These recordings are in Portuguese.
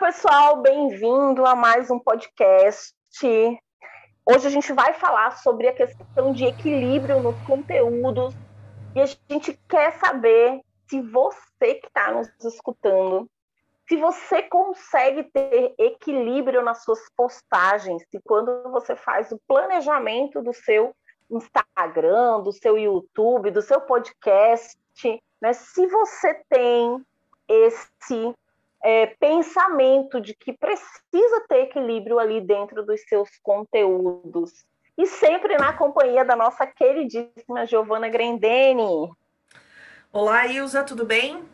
pessoal, bem-vindo a mais um podcast. Hoje a gente vai falar sobre a questão de equilíbrio nos conteúdos e a gente quer saber se você que está nos escutando, se você consegue ter equilíbrio nas suas postagens, se quando você faz o planejamento do seu Instagram, do seu YouTube, do seu podcast, né, se você tem esse é, pensamento de que precisa ter equilíbrio ali dentro dos seus conteúdos. E sempre na companhia da nossa queridíssima Giovana Grendene. Olá, Ilza, tudo bem?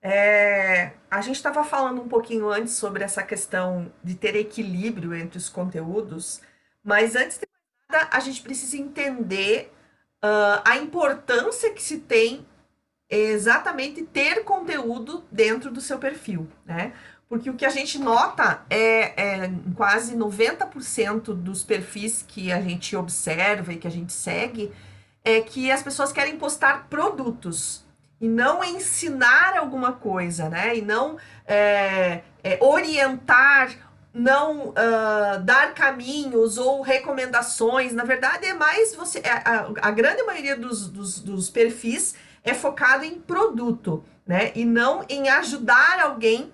É, a gente estava falando um pouquinho antes sobre essa questão de ter equilíbrio entre os conteúdos, mas antes de nada, a gente precisa entender uh, a importância que se tem exatamente ter conteúdo dentro do seu perfil, né? Porque o que a gente nota é, é quase 90% dos perfis que a gente observa e que a gente segue é que as pessoas querem postar produtos e não ensinar alguma coisa, né? E não é, é, orientar, não uh, dar caminhos ou recomendações. Na verdade, é mais você. É, a, a grande maioria dos, dos, dos perfis é focado em produto, né? E não em ajudar alguém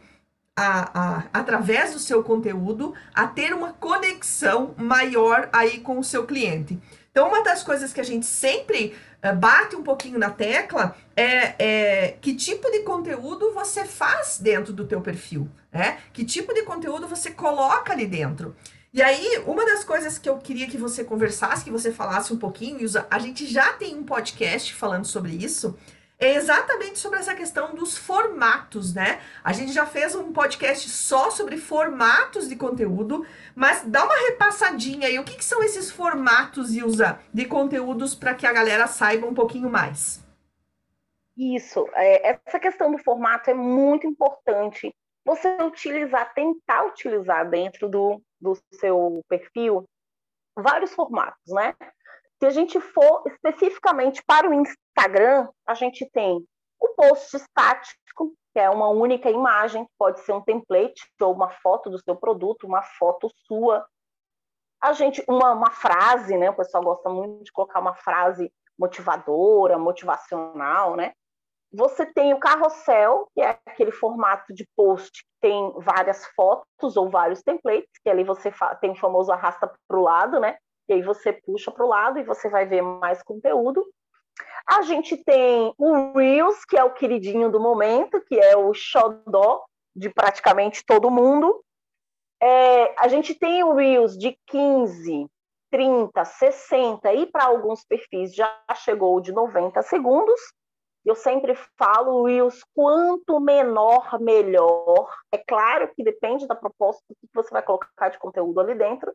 a, a, através do seu conteúdo a ter uma conexão maior aí com o seu cliente. Então, uma das coisas que a gente sempre uh, bate um pouquinho na tecla é, é, que tipo de conteúdo você faz dentro do teu perfil, né? Que tipo de conteúdo você coloca ali dentro. E aí, uma das coisas que eu queria que você conversasse, que você falasse um pouquinho, Ilza, a gente já tem um podcast falando sobre isso, é exatamente sobre essa questão dos formatos, né? A gente já fez um podcast só sobre formatos de conteúdo, mas dá uma repassadinha aí. O que, que são esses formatos, Ilza, de conteúdos para que a galera saiba um pouquinho mais? Isso, é, essa questão do formato é muito importante. Você utilizar, tentar utilizar dentro do, do seu perfil vários formatos, né? Se a gente for especificamente para o Instagram, a gente tem o post estático, que é uma única imagem, pode ser um template ou uma foto do seu produto, uma foto sua. A gente, uma, uma frase, né? O pessoal gosta muito de colocar uma frase motivadora, motivacional, né? Você tem o carrossel, que é aquele formato de post que tem várias fotos ou vários templates, que ali você tem o famoso arrasta para o lado, né? E aí você puxa para o lado e você vai ver mais conteúdo. A gente tem o Reels, que é o queridinho do momento, que é o xodó de praticamente todo mundo. É, a gente tem o Reels de 15, 30, 60 e para alguns perfis já chegou de 90 segundos. Eu sempre falo, Wills, quanto menor, melhor. É claro que depende da proposta que você vai colocar de conteúdo ali dentro,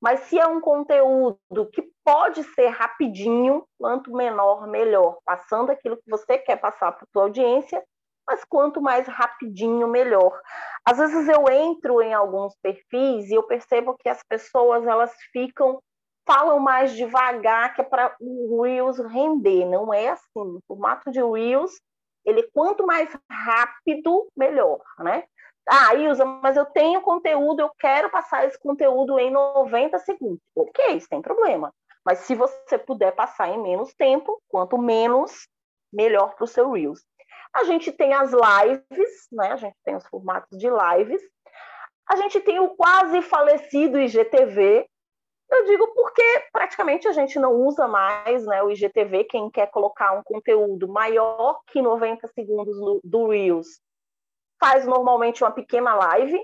mas se é um conteúdo que pode ser rapidinho, quanto menor, melhor, passando aquilo que você quer passar para a sua audiência, mas quanto mais rapidinho, melhor. Às vezes eu entro em alguns perfis e eu percebo que as pessoas elas ficam falam mais devagar, que é para o Reels render. Não é assim. O formato de Reels, ele quanto mais rápido, melhor, né? Ah, Ilza, mas eu tenho conteúdo, eu quero passar esse conteúdo em 90 segundos. Ok, sem problema. Mas se você puder passar em menos tempo, quanto menos, melhor para o seu Reels. A gente tem as lives, né? A gente tem os formatos de lives. A gente tem o quase falecido IGTV, eu digo porque praticamente a gente não usa mais né, o IGTV. Quem quer colocar um conteúdo maior que 90 segundos no, do Reels faz normalmente uma pequena live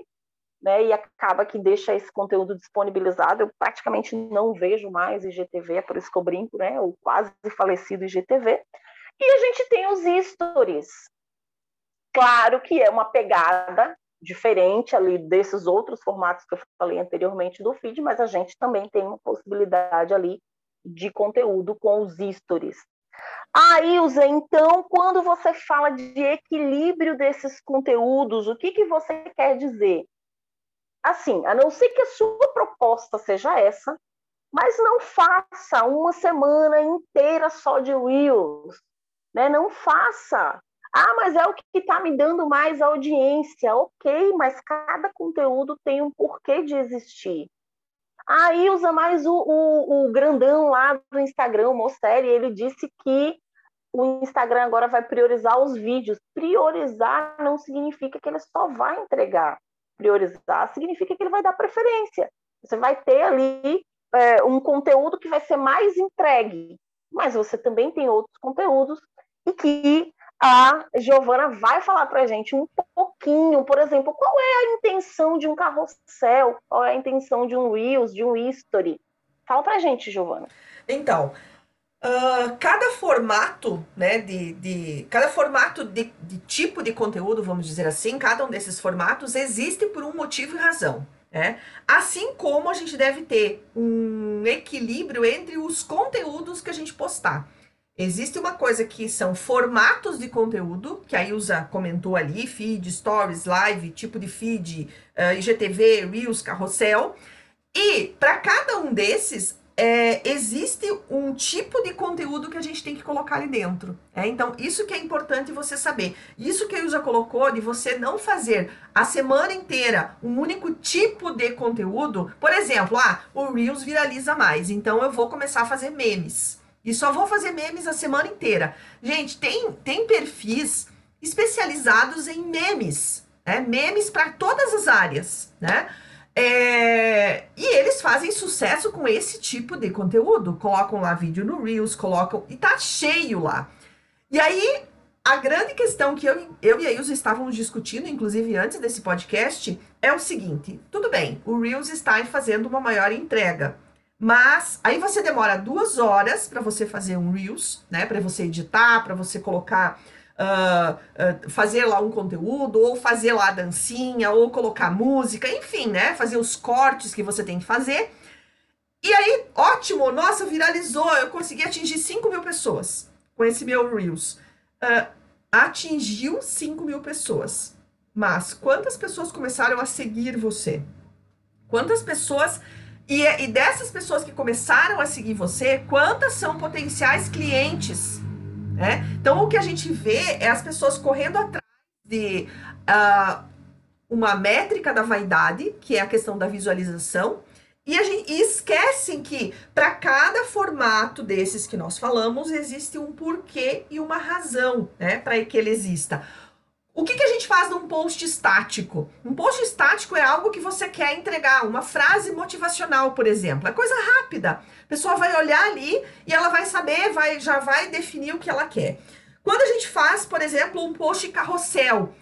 né, e acaba que deixa esse conteúdo disponibilizado. Eu praticamente não vejo mais IGTV, é por isso que eu brinco, né, o quase falecido IGTV. E a gente tem os stories. Claro que é uma pegada diferente ali desses outros formatos que eu falei anteriormente do feed, mas a gente também tem uma possibilidade ali de conteúdo com os stories. Ah, Ilza, então, quando você fala de equilíbrio desses conteúdos, o que, que você quer dizer? Assim, a não ser que a sua proposta seja essa, mas não faça uma semana inteira só de Reels, né? Não faça Ah, mas é o que está me dando mais audiência. Ok, mas cada conteúdo tem um porquê de existir. Aí usa mais o, o, o grandão lá do Instagram, o Mosselli, ele disse que o Instagram agora vai priorizar os vídeos. Priorizar não significa que ele só vai entregar. Priorizar significa que ele vai dar preferência. Você vai ter ali é, um conteúdo que vai ser mais entregue, mas você também tem outros conteúdos e que a Giovana vai falar para a gente um pouquinho, por exemplo, qual é a intenção de um carrossel, qual é a intenção de um Reels, de um History. Fala para a gente, Giovana. Então, uh, cada formato, né, de, de cada formato de, de tipo de conteúdo, vamos dizer assim, cada um desses formatos existe por um motivo e razão. É? Assim como a gente deve ter um equilíbrio entre os conteúdos que a gente postar. Existe uma coisa que são formatos de conteúdo, que a Ilza comentou ali, feed, stories, live, tipo de feed, uh, IGTV, Reels, carrossel. E para cada um desses, é, existe um tipo de conteúdo que a gente tem que colocar ali dentro. É? Então, isso que é importante você saber. Isso que a Ilza colocou de você não fazer a semana inteira um único tipo de conteúdo. Por exemplo, ah, o Reels viraliza mais, então eu vou começar a fazer memes. E só vou fazer memes a semana inteira. Gente, tem, tem perfis especializados em memes, né? Memes para todas as áreas, né? É, e eles fazem sucesso com esse tipo de conteúdo. Colocam lá vídeo no Reels, colocam. E tá cheio lá. E aí, a grande questão que eu, eu e a Ilza estávamos discutindo, inclusive antes desse podcast, é o seguinte: tudo bem, o Reels está fazendo uma maior entrega. Mas aí você demora duas horas para você fazer um Reels, né? Para você editar, para você colocar, uh, uh, fazer lá um conteúdo, ou fazer lá a dancinha, ou colocar música, enfim, né? Fazer os cortes que você tem que fazer. E aí, ótimo, nossa, viralizou, eu consegui atingir 5 mil pessoas com esse meu Reels. Uh, atingiu 5 mil pessoas. Mas quantas pessoas começaram a seguir você? Quantas pessoas e, e dessas pessoas que começaram a seguir você, quantas são potenciais clientes? Né? Então, o que a gente vê é as pessoas correndo atrás de uh, uma métrica da vaidade, que é a questão da visualização, e, a gente, e esquecem que para cada formato desses que nós falamos, existe um porquê e uma razão né, para que ele exista. O que, que a gente faz num post estático? Um post estático é algo que você quer entregar, uma frase motivacional, por exemplo. É coisa rápida. A pessoa vai olhar ali e ela vai saber, vai, já vai definir o que ela quer. Quando a gente faz, por exemplo, um post carrossel,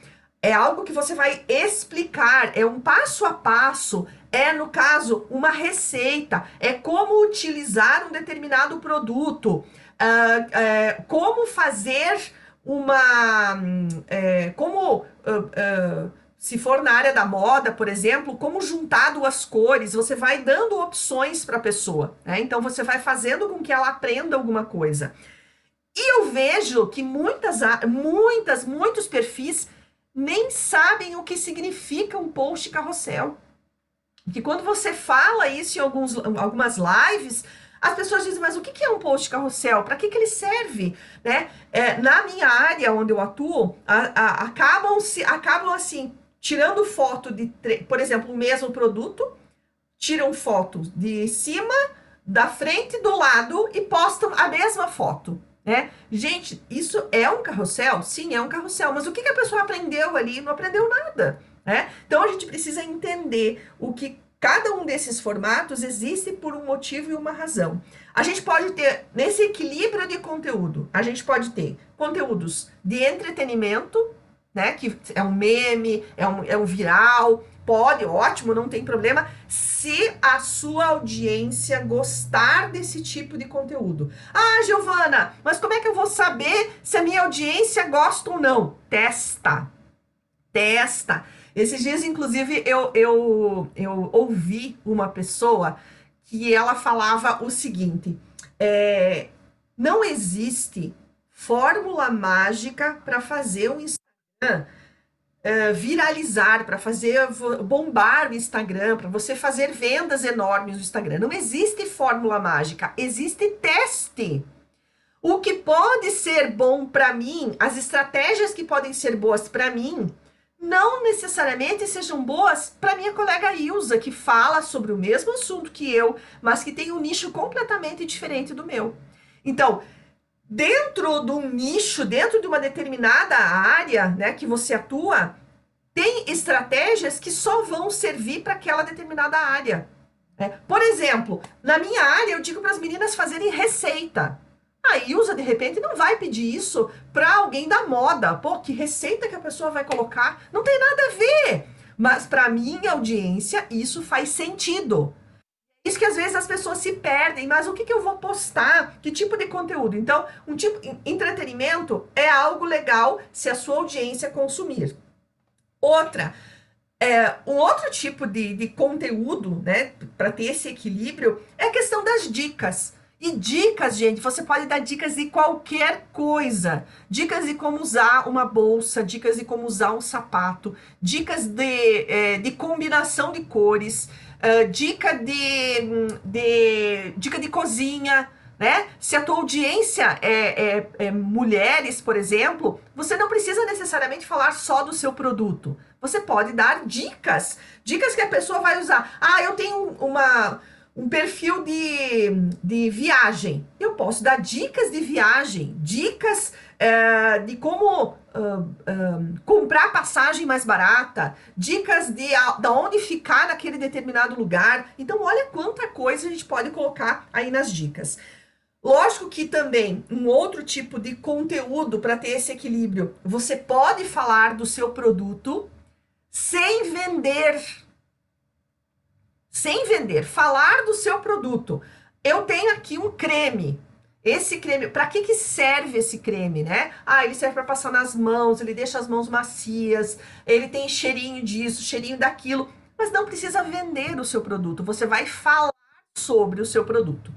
é algo que você vai explicar, é um passo a passo, é, no caso, uma receita, é como utilizar um determinado produto, uh, uh, como fazer uma. É, como. Uh, uh, se for na área da moda, por exemplo, como juntar duas cores, você vai dando opções para a pessoa. Né? Então, você vai fazendo com que ela aprenda alguma coisa. E eu vejo que muitas, muitas, muitos perfis nem sabem o que significa um post carrossel. Que quando você fala isso em alguns, algumas lives, as pessoas dizem, mas o que é um post carrossel? Para que, que ele serve? Né? É, na minha área onde eu atuo, a, a, acabam, se, acabam assim, tirando foto de, por exemplo, o mesmo produto, tiram foto de cima, da frente, do lado e postam a mesma foto. Né? Gente, isso é um carrossel? Sim, é um carrossel. Mas o que, que a pessoa aprendeu ali? Não aprendeu nada. Né? Então a gente precisa entender o que Cada um desses formatos existe por um motivo e uma razão. A gente pode ter, nesse equilíbrio de conteúdo, a gente pode ter conteúdos de entretenimento, né? Que é um meme, é um, é um viral, pode, ótimo, não tem problema, se a sua audiência gostar desse tipo de conteúdo. Ah, Giovana, mas como é que eu vou saber se a minha audiência gosta ou não? Testa. Testa. Esses dias, inclusive, eu, eu, eu ouvi uma pessoa que ela falava o seguinte: é, não existe fórmula mágica para fazer um Instagram é, viralizar, para fazer bombar o Instagram, para você fazer vendas enormes no Instagram. Não existe fórmula mágica, existe teste. O que pode ser bom para mim, as estratégias que podem ser boas para mim, não necessariamente sejam boas para minha colega Ilza, que fala sobre o mesmo assunto que eu, mas que tem um nicho completamente diferente do meu. Então, dentro de um nicho, dentro de uma determinada área né, que você atua, tem estratégias que só vão servir para aquela determinada área. Né? Por exemplo, na minha área, eu digo para as meninas fazerem receita. A Ilza, de repente, não vai pedir isso para alguém da moda. Pô, que receita que a pessoa vai colocar? Não tem nada a ver. Mas para minha audiência, isso faz sentido. Isso que às vezes as pessoas se perdem, mas o que, que eu vou postar? Que tipo de conteúdo? Então, um tipo entretenimento é algo legal se a sua audiência consumir. Outra, é, um outro tipo de, de conteúdo, né, para ter esse equilíbrio, é a questão das dicas. E dicas, gente, você pode dar dicas de qualquer coisa. Dicas de como usar uma bolsa, dicas de como usar um sapato, dicas de, é, de combinação de cores, uh, dica de, de, dica de cozinha, né? Se a tua audiência é, é, é mulheres, por exemplo, você não precisa necessariamente falar só do seu produto. Você pode dar dicas, dicas que a pessoa vai usar. Ah, eu tenho uma um perfil de, de viagem. Eu posso dar dicas de viagem, dicas é, de como uh, comprar passagem mais barata, dicas de, de onde ficar naquele determinado lugar. Então, olha quanta coisa a gente pode colocar aí nas dicas. Lógico que também um outro tipo de conteúdo para ter esse equilíbrio, você pode falar do seu produto sem vender sem vender, falar do seu produto. Eu tenho aqui um creme. Esse creme, para que que serve esse creme, né? Ah, ele serve para passar nas mãos, ele deixa as mãos macias, ele tem cheirinho disso, cheirinho daquilo, mas não precisa vender o seu produto. Você vai falar sobre o seu produto.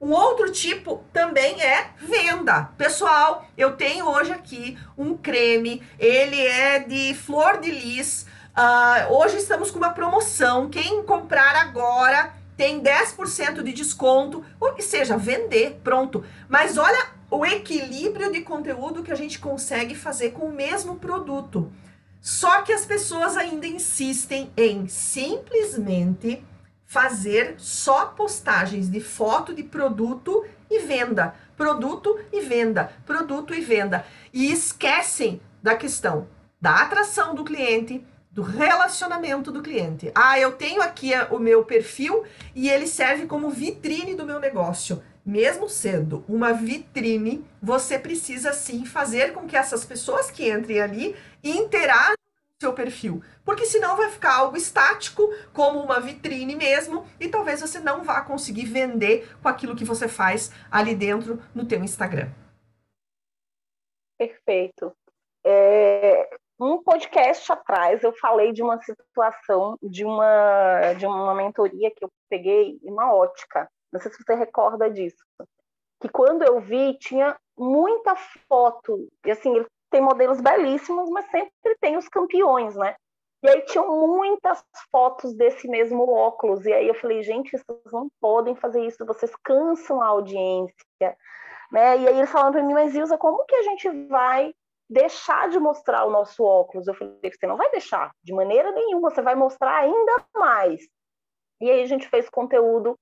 Um outro tipo também é venda. Pessoal, eu tenho hoje aqui um creme, ele é de flor de lis, Uh, hoje estamos com uma promoção. Quem comprar agora tem 10% de desconto, ou seja, vender, pronto. Mas olha o equilíbrio de conteúdo que a gente consegue fazer com o mesmo produto. Só que as pessoas ainda insistem em simplesmente fazer só postagens de foto de produto e venda, produto e venda, produto e venda. E esquecem da questão da atração do cliente, do relacionamento do cliente. Ah, eu tenho aqui o meu perfil e ele serve como vitrine do meu negócio. Mesmo sendo uma vitrine, você precisa sim fazer com que essas pessoas que entrem ali interajam com o seu perfil, porque senão vai ficar algo estático, como uma vitrine mesmo, e talvez você não vá conseguir vender com aquilo que você faz ali dentro no teu Instagram. Perfeito. É, um podcast atrás eu falei de uma situação de uma de uma mentoria que eu peguei em uma ótica. Não sei se você recorda disso. Que quando eu vi tinha muita foto e assim ele tem modelos belíssimos, mas sempre tem os campeões, né? E aí tinham muitas fotos desse mesmo óculos. E aí eu falei, gente, vocês não podem fazer isso, vocês cansam a audiência. Né? E aí eles falaram para mim, mas Ilza, como que a gente vai deixar de mostrar o nosso óculos. Eu falei, você não vai deixar, de maneira nenhuma, você vai mostrar ainda mais. E aí a gente fez conteúdo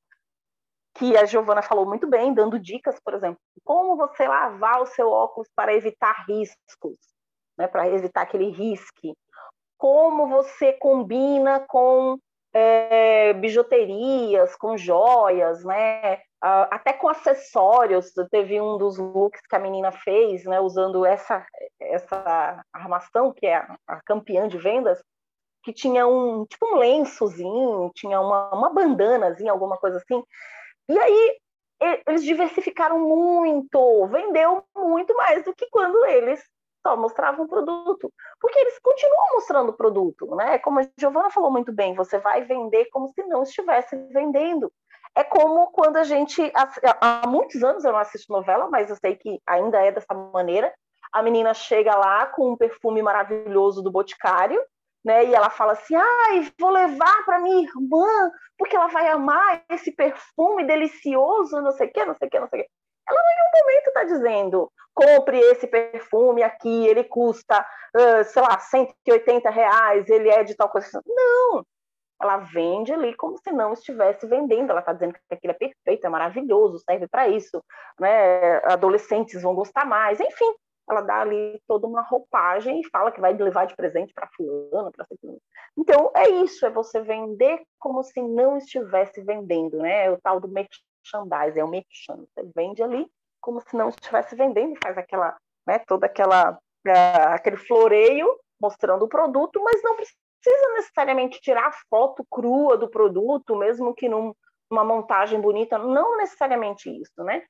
que a Giovana falou muito bem, dando dicas, por exemplo, como você lavar o seu óculos para evitar riscos, né, para evitar aquele risque. Como você combina com é, bijuterias, com joias, né? Uh, até com acessórios, teve um dos looks que a menina fez, né, usando essa, essa armação, que é a, a campeã de vendas, que tinha um tipo um lençozinho, tinha uma, uma bandanazinha, alguma coisa assim. E aí eles diversificaram muito, vendeu muito mais do que quando eles só mostravam o produto. Porque eles continuam mostrando o produto, né? Como a Giovana falou muito bem, você vai vender como se não estivesse vendendo. É como quando a gente. Há muitos anos eu não assisto novela, mas eu sei que ainda é dessa maneira. A menina chega lá com um perfume maravilhoso do Boticário, né? E ela fala assim: ai, vou levar para minha irmã, porque ela vai amar esse perfume delicioso, não sei o quê, não sei o quê, não sei o quê. ela em nenhum momento está dizendo compre esse perfume aqui, ele custa, uh, sei lá, 180 reais, ele é de tal coisa. Não, ela vende ali como se não estivesse vendendo. Ela está dizendo que aquilo é perfeito, é maravilhoso, serve para isso, né? Adolescentes vão gostar mais, enfim. Ela dá ali toda uma roupagem e fala que vai levar de presente para fulano, para Então é isso, é você vender como se não estivesse vendendo, né? É o tal do merchandise, é o merchan. Você vende ali como se não estivesse vendendo, faz aquela, né? Toda aquela uh, aquele floreio mostrando o produto, mas não precisa precisa necessariamente tirar foto crua do produto, mesmo que num, numa montagem bonita, não necessariamente isso, né?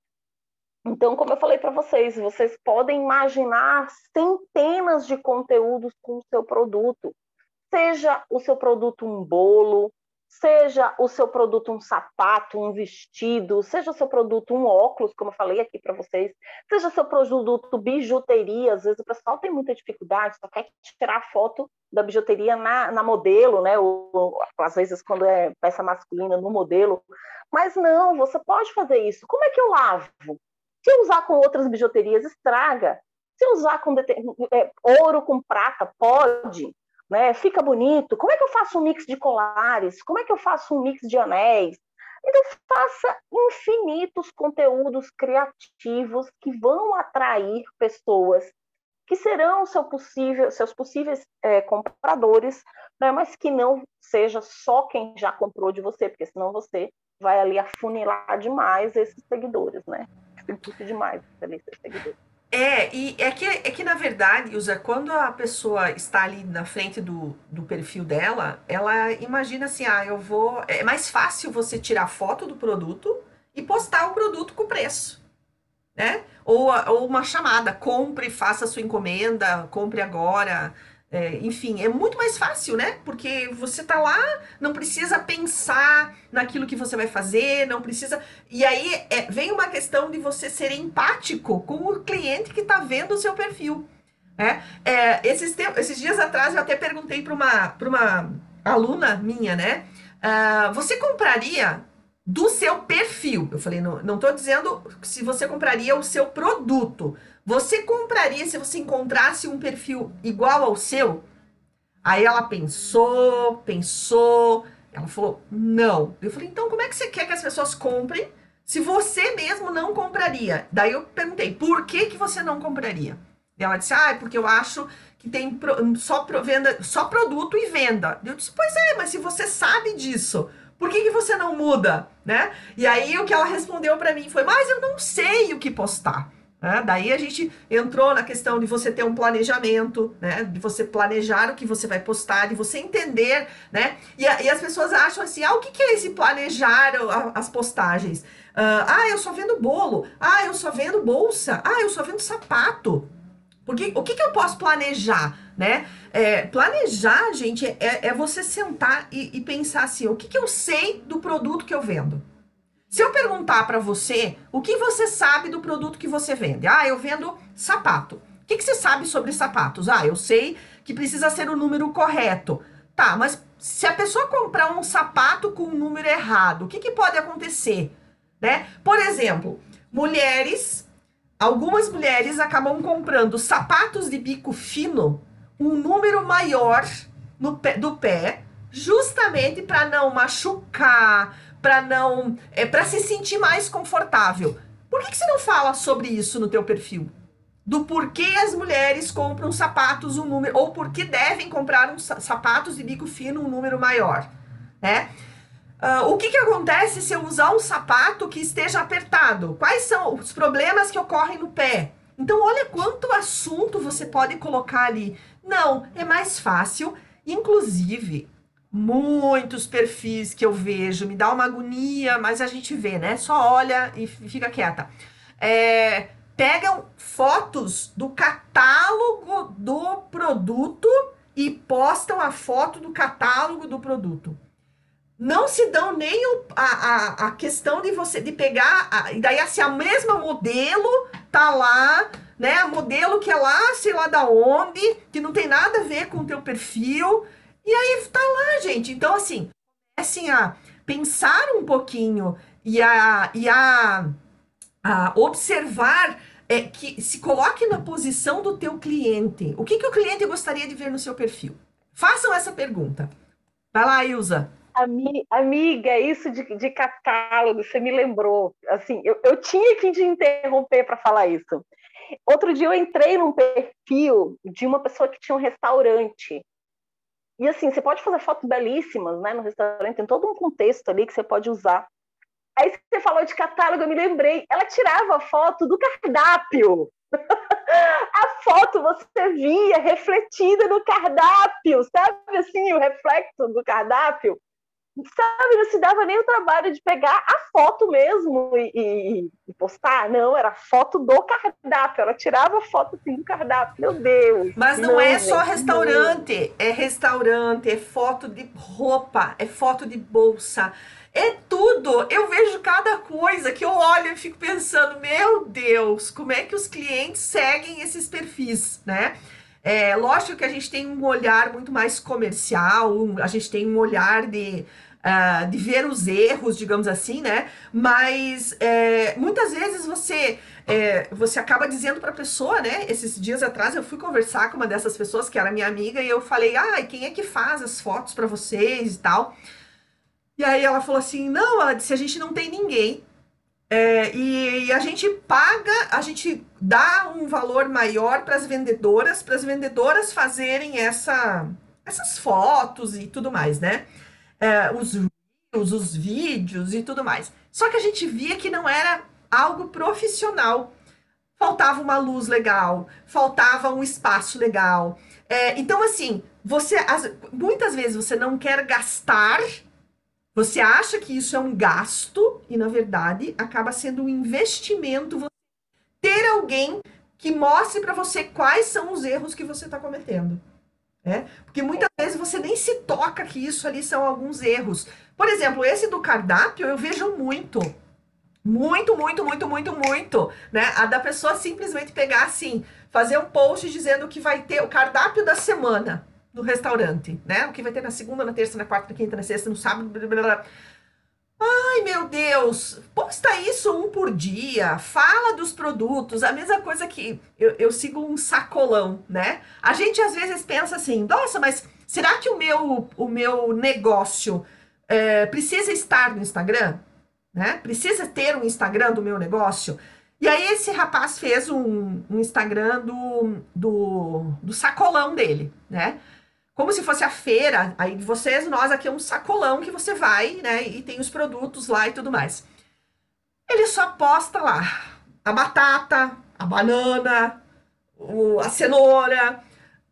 Então, como eu falei para vocês, vocês podem imaginar centenas de conteúdos com o seu produto. Seja o seu produto um bolo, seja o seu produto um sapato, um vestido, seja o seu produto um óculos, como eu falei aqui para vocês, seja o seu produto bijuteria, às vezes o pessoal tem muita dificuldade, só quer tirar foto da bijuteria na, na modelo, né? Ou, ou, às vezes quando é peça masculina no modelo, mas não, você pode fazer isso. Como é que eu lavo? Se eu usar com outras bijuterias, estraga. Se eu usar com é, ouro com prata, pode né? Fica bonito. Como é que eu faço um mix de colares? Como é que eu faço um mix de anéis? Então, faça infinitos conteúdos criativos que vão atrair pessoas que serão seu possível, seus possíveis é, compradores, né? mas que não seja só quem já comprou de você, porque senão você vai ali afunilar demais esses seguidores, né? Simplifica demais esses seguidores. É, e é que, é que na verdade, usa quando a pessoa está ali na frente do, do perfil dela, ela imagina assim, ah, eu vou. É mais fácil você tirar foto do produto e postar o produto com preço. Né? Ou, ou uma chamada, compre, faça sua encomenda, compre agora. É, enfim, é muito mais fácil, né? Porque você tá lá, não precisa pensar naquilo que você vai fazer, não precisa. E aí é, vem uma questão de você ser empático com o cliente que tá vendo o seu perfil. Né? É, esses, tempos, esses dias atrás eu até perguntei para uma, uma aluna minha, né? Uh, você compraria do seu perfil? Eu falei, não, não tô dizendo se você compraria o seu produto. Você compraria se você encontrasse um perfil igual ao seu? Aí ela pensou, pensou, ela falou: não. Eu falei: então como é que você quer que as pessoas comprem se você mesmo não compraria? Daí eu perguntei: por que, que você não compraria? E ela disse: ah, é porque eu acho que tem só, venda, só produto e venda. Eu disse: pois é, mas se você sabe disso, por que, que você não muda? Né? E aí o que ela respondeu para mim foi: mas eu não sei o que postar. Né? Daí a gente entrou na questão de você ter um planejamento, né? De você planejar o que você vai postar, de você entender, né? E, e as pessoas acham assim, ah, o que, que é esse planejar as postagens? Uh, ah, eu só vendo bolo. Ah, eu só vendo bolsa. Ah, eu só vendo sapato. Porque o que, que eu posso planejar, né? É, planejar, gente, é, é você sentar e, e pensar assim, o que, que eu sei do produto que eu vendo? Se eu perguntar para você o que você sabe do produto que você vende, ah, eu vendo sapato. O que, que você sabe sobre sapatos? Ah, eu sei que precisa ser o número correto. Tá, mas se a pessoa comprar um sapato com um número errado, o que, que pode acontecer? Né? Por exemplo, mulheres, algumas mulheres acabam comprando sapatos de bico fino, um número maior no pé, do pé, justamente para não machucar, para não, é para se sentir mais confortável. Por que, que você não fala sobre isso no teu perfil? Do porquê as mulheres compram sapatos um número ou por que devem comprar um sapatos de bico fino um número maior, né? Uh, o que, que acontece se eu usar um sapato que esteja apertado? Quais são os problemas que ocorrem no pé? Então, olha quanto assunto você pode colocar ali. Não, é mais fácil. Inclusive, muitos perfis que eu vejo, me dá uma agonia, mas a gente vê, né? Só olha e fica quieta. É, pegam fotos do catálogo do produto e postam a foto do catálogo do produto. Não se dão nem o, a, a, a, questão de você de pegar, a, e daí assim, a mesma modelo tá lá, né? Modelo que é lá, sei lá da onde, que não tem nada a ver com o teu perfil, e aí tá lá, gente. Então, assim, comecem a pensar um pouquinho e a, e a a observar é, que se coloque na posição do teu cliente. O que, que o cliente gostaria de ver no seu perfil? Façam essa pergunta. Vai lá, Ilza. Amiga, isso de, de catálogo, você me lembrou. Assim, eu, eu tinha que te interromper para falar isso. Outro dia eu entrei num perfil de uma pessoa que tinha um restaurante. E assim, você pode fazer fotos belíssimas né, no restaurante, tem todo um contexto ali que você pode usar. Aí você falou de catálogo, eu me lembrei. Ela tirava foto do cardápio. A foto você via refletida no cardápio, sabe assim, o reflexo do cardápio sabe, não se dava nem o trabalho de pegar a foto mesmo e, e, postar. Não, era foto do cardápio. Ela tirava foto assim do cardápio. Meu Deus. Mas não, não é só restaurante. Não. É restaurante, é foto de roupa, é foto de bolsa. É tudo. Eu vejo cada coisa que eu olho e fico pensando, meu Deus, como é que os clientes seguem esses perfis, né? É lógico que a gente tem um olhar muito mais comercial, a gente tem um olhar de uh, de ver os erros, digamos assim, né? Mas é, muitas vezes você é, você acaba dizendo para a pessoa, né? Esses dias atrás eu fui conversar com uma dessas pessoas que era minha amiga e eu falei, ah, quem é que faz as fotos para vocês e tal? E aí ela falou assim, não, ela disse, a gente não tem ninguém. É, e, e, a gente paga, a gente dá um valor maior para as vendedoras, para as vendedoras fazerem essa, essas fotos e tudo mais, né? É, os reels, os vídeos e tudo mais. Só que a gente via que não era algo profissional. Faltava uma luz legal, faltava um espaço legal. É, então, assim, você as, muitas vezes você não quer gastar, você acha que isso é um gasto, e na verdade acaba sendo um investimento ter alguém que mostre para você quais são os erros que você está cometendo. Né? Porque muitas vezes você nem se toca que isso ali são alguns erros. Por exemplo, esse do cardápio eu vejo muito. Muito, muito, muito, muito, muito. Né? A da pessoa simplesmente pegar assim, fazer um post dizendo que vai ter o cardápio da semana no restaurante, né? O que vai ter na segunda, na terça, na quarta, na quinta, na sexta, no sábado, blá, blá, blá. Ai, meu Deus, posta isso um por dia, fala dos produtos, a mesma coisa que eu, eu sigo um sacolão, né? A gente às vezes pensa assim, nossa, mas será que o meu, o meu negócio é, precisa estar no Instagram? Né? Precisa ter um Instagram do meu negócio? E aí esse rapaz fez um, um Instagram do, do, do sacolão dele, né? Como se fosse a feira, aí vocês, nós aqui é um sacolão que você vai, né, e tem os produtos lá e tudo mais. Ele só posta lá a batata, a banana, o, a cenoura.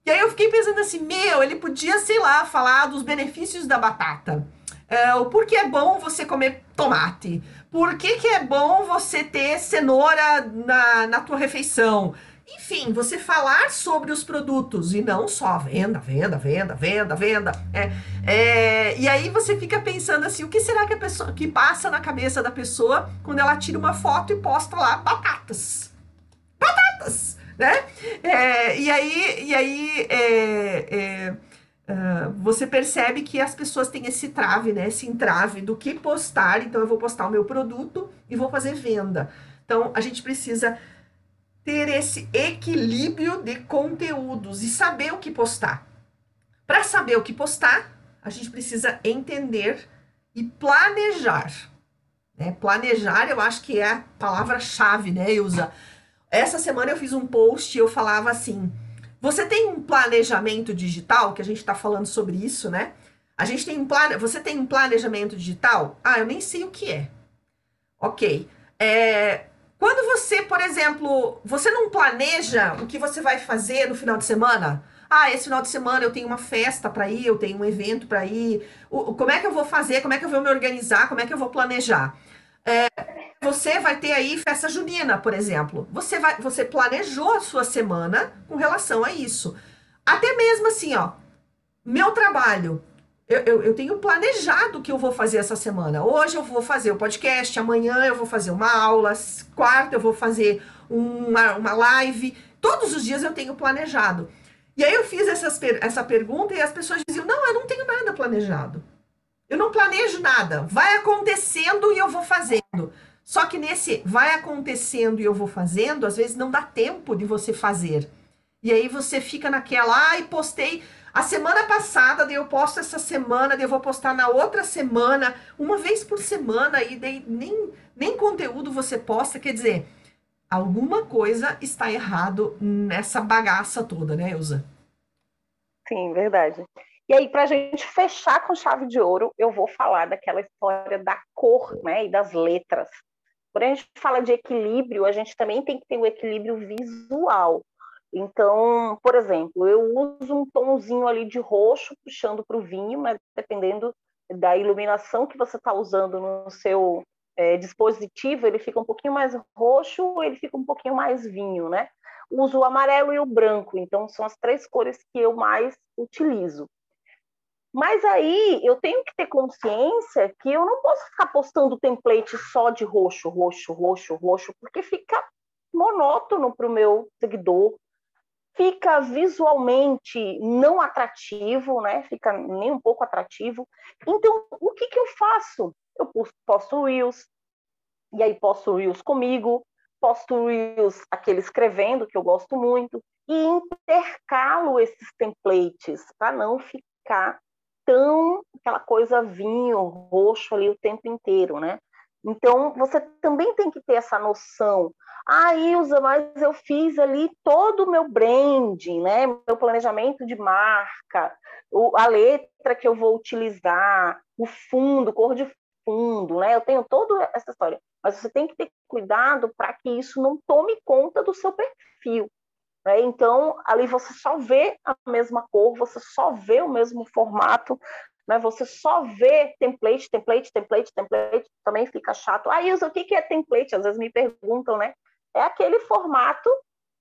E aí eu fiquei pensando assim, meu, ele podia, sei lá, falar dos benefícios da batata. É, o porquê é bom você comer tomate. Por que, que é bom você ter cenoura na, na tua refeição? Enfim, você falar sobre os produtos e não só venda, venda, venda, venda, venda. É, é, e aí você fica pensando assim, o que será que a pessoa que passa na cabeça da pessoa quando ela tira uma foto e posta lá batatas? Batatas! Né? É, e aí, e aí é, é, Uh, você percebe que as pessoas têm esse trave, né? Esse entrave do que postar. Então, eu vou postar o meu produto e vou fazer venda. Então, a gente precisa ter esse equilíbrio de conteúdos e saber o que postar. Para saber o que postar, a gente precisa entender e planejar. Né? Planejar, eu acho que é a palavra-chave, né, Ilza? Essa semana eu fiz um post e eu falava assim: você tem um planejamento digital, que a gente está falando sobre isso, né? A gente tem um plane... Você tem um planejamento digital? Ah, eu nem sei o que é. Ok. É, quando você, por exemplo, você não planeja o que você vai fazer no final de semana? Ah, esse final de semana eu tenho uma festa para ir, eu tenho um evento para ir. O, como é que eu vou fazer? Como é que eu vou me organizar? Como é que eu vou planejar? É, você vai ter aí festa junina, por exemplo. Você vai, você planejou a sua semana com relação a isso. Até mesmo assim, ó, meu trabalho. Eu, eu, eu, tenho planejado o que eu vou fazer essa semana. Hoje eu vou fazer o podcast, amanhã eu vou fazer uma aula, quarta eu vou fazer uma, uma live. Todos os dias eu tenho planejado. E aí eu fiz essas, essa pergunta e as pessoas diziam: não, eu não tenho nada planejado. Eu não planejo nada. Vai acontecendo e eu vou fazendo. Só que nesse vai acontecendo e eu vou fazendo, às vezes não dá tempo de você fazer. E aí você fica naquela, ai, ah, postei a semana passada, daí eu posto essa semana, daí eu vou postar na outra semana, uma vez por semana, e daí nem, nem conteúdo você posta, quer dizer, alguma coisa está errado nessa bagaça toda, né, Elza? Sim, verdade. E aí, para a gente fechar com chave de ouro, eu vou falar daquela história da cor né, e das letras. Quando a gente fala de equilíbrio, a gente também tem que ter o um equilíbrio visual. Então, por exemplo, eu uso um tomzinho ali de roxo puxando para o vinho, mas dependendo da iluminação que você está usando no seu é, dispositivo, ele fica um pouquinho mais roxo, ele fica um pouquinho mais vinho, né? Uso o amarelo e o branco, então são as três cores que eu mais utilizo. Mas aí eu tenho que ter consciência que eu não posso ficar postando template só de roxo, roxo, roxo, roxo, porque fica monótono para o meu seguidor, fica visualmente não atrativo, né? Fica nem um pouco atrativo. Então, o que, que eu faço? Eu posto Reels, e aí posto Reels comigo, posto Reels aquele escrevendo, que eu gosto muito, e intercalo esses templates para não ficar tão aquela coisa vinho, roxo ali o tempo inteiro, né? Então, você também tem que ter essa noção. Ah, Ilza, mas eu fiz ali todo o meu branding, né? Meu planejamento de marca, a letra que eu vou utilizar, o fundo, cor de fundo, né? Eu tenho toda essa história. Mas você tem que ter cuidado para que isso não tome conta do seu perfil. Né? Então, ali você só vê a mesma cor, você só vê o mesmo formato, né? Você só vê template, template, template, template, também fica chato. Ah, Ilza, o que é template? Às vezes me perguntam, né? É aquele formato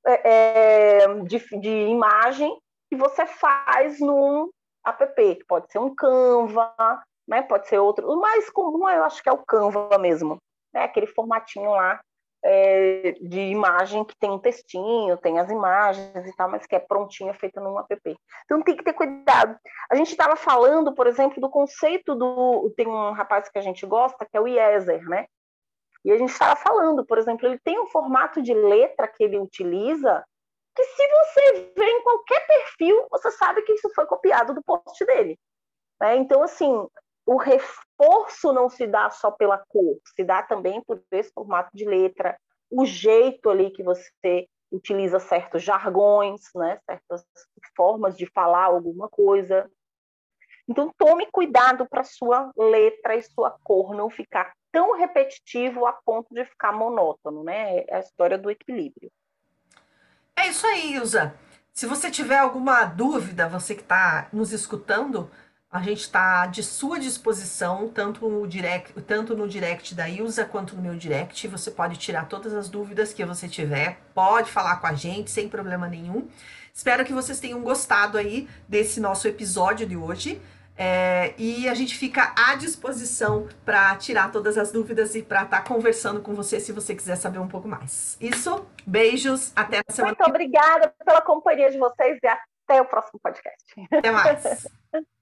é, é, de, de imagem que você faz num app, que pode ser um Canva, né? Pode ser outro. O mais comum eu acho que é o Canva mesmo, né? Aquele formatinho lá é, de imagem que tem um textinho, tem as imagens e tal, mas que é prontinha, feita num app. Então tem que ter cuidado. A gente estava falando, por exemplo, do conceito do. Tem um rapaz que a gente gosta, que é o Iezer, né? E a gente estava falando, por exemplo, ele tem um formato de letra que ele utiliza que se você vê em qualquer perfil, você sabe que isso foi copiado do post dele. Né? Então, assim, o reforço não se dá só pela cor, se dá também por esse formato de letra, o jeito ali que você utiliza certos jargões, né, certas formas de falar alguma coisa. Então tome cuidado para sua letra e sua cor não ficar tão repetitivo a ponto de ficar monótono, né? É a história do equilíbrio. É isso aí, Ilza. Se você tiver alguma dúvida, você que está nos escutando, a gente está de sua disposição, tanto no, direct, tanto no direct da Ilza quanto no meu direct. Você pode tirar todas as dúvidas que você tiver, pode falar com a gente sem problema nenhum. Espero que vocês tenham gostado aí desse nosso episódio de hoje. É, e a gente fica à disposição para tirar todas as dúvidas e para estar tá conversando com você se você quiser saber um pouco mais. Isso, beijos, até a semana. Muito obrigada pela companhia de vocês e até o próximo podcast. Até mais.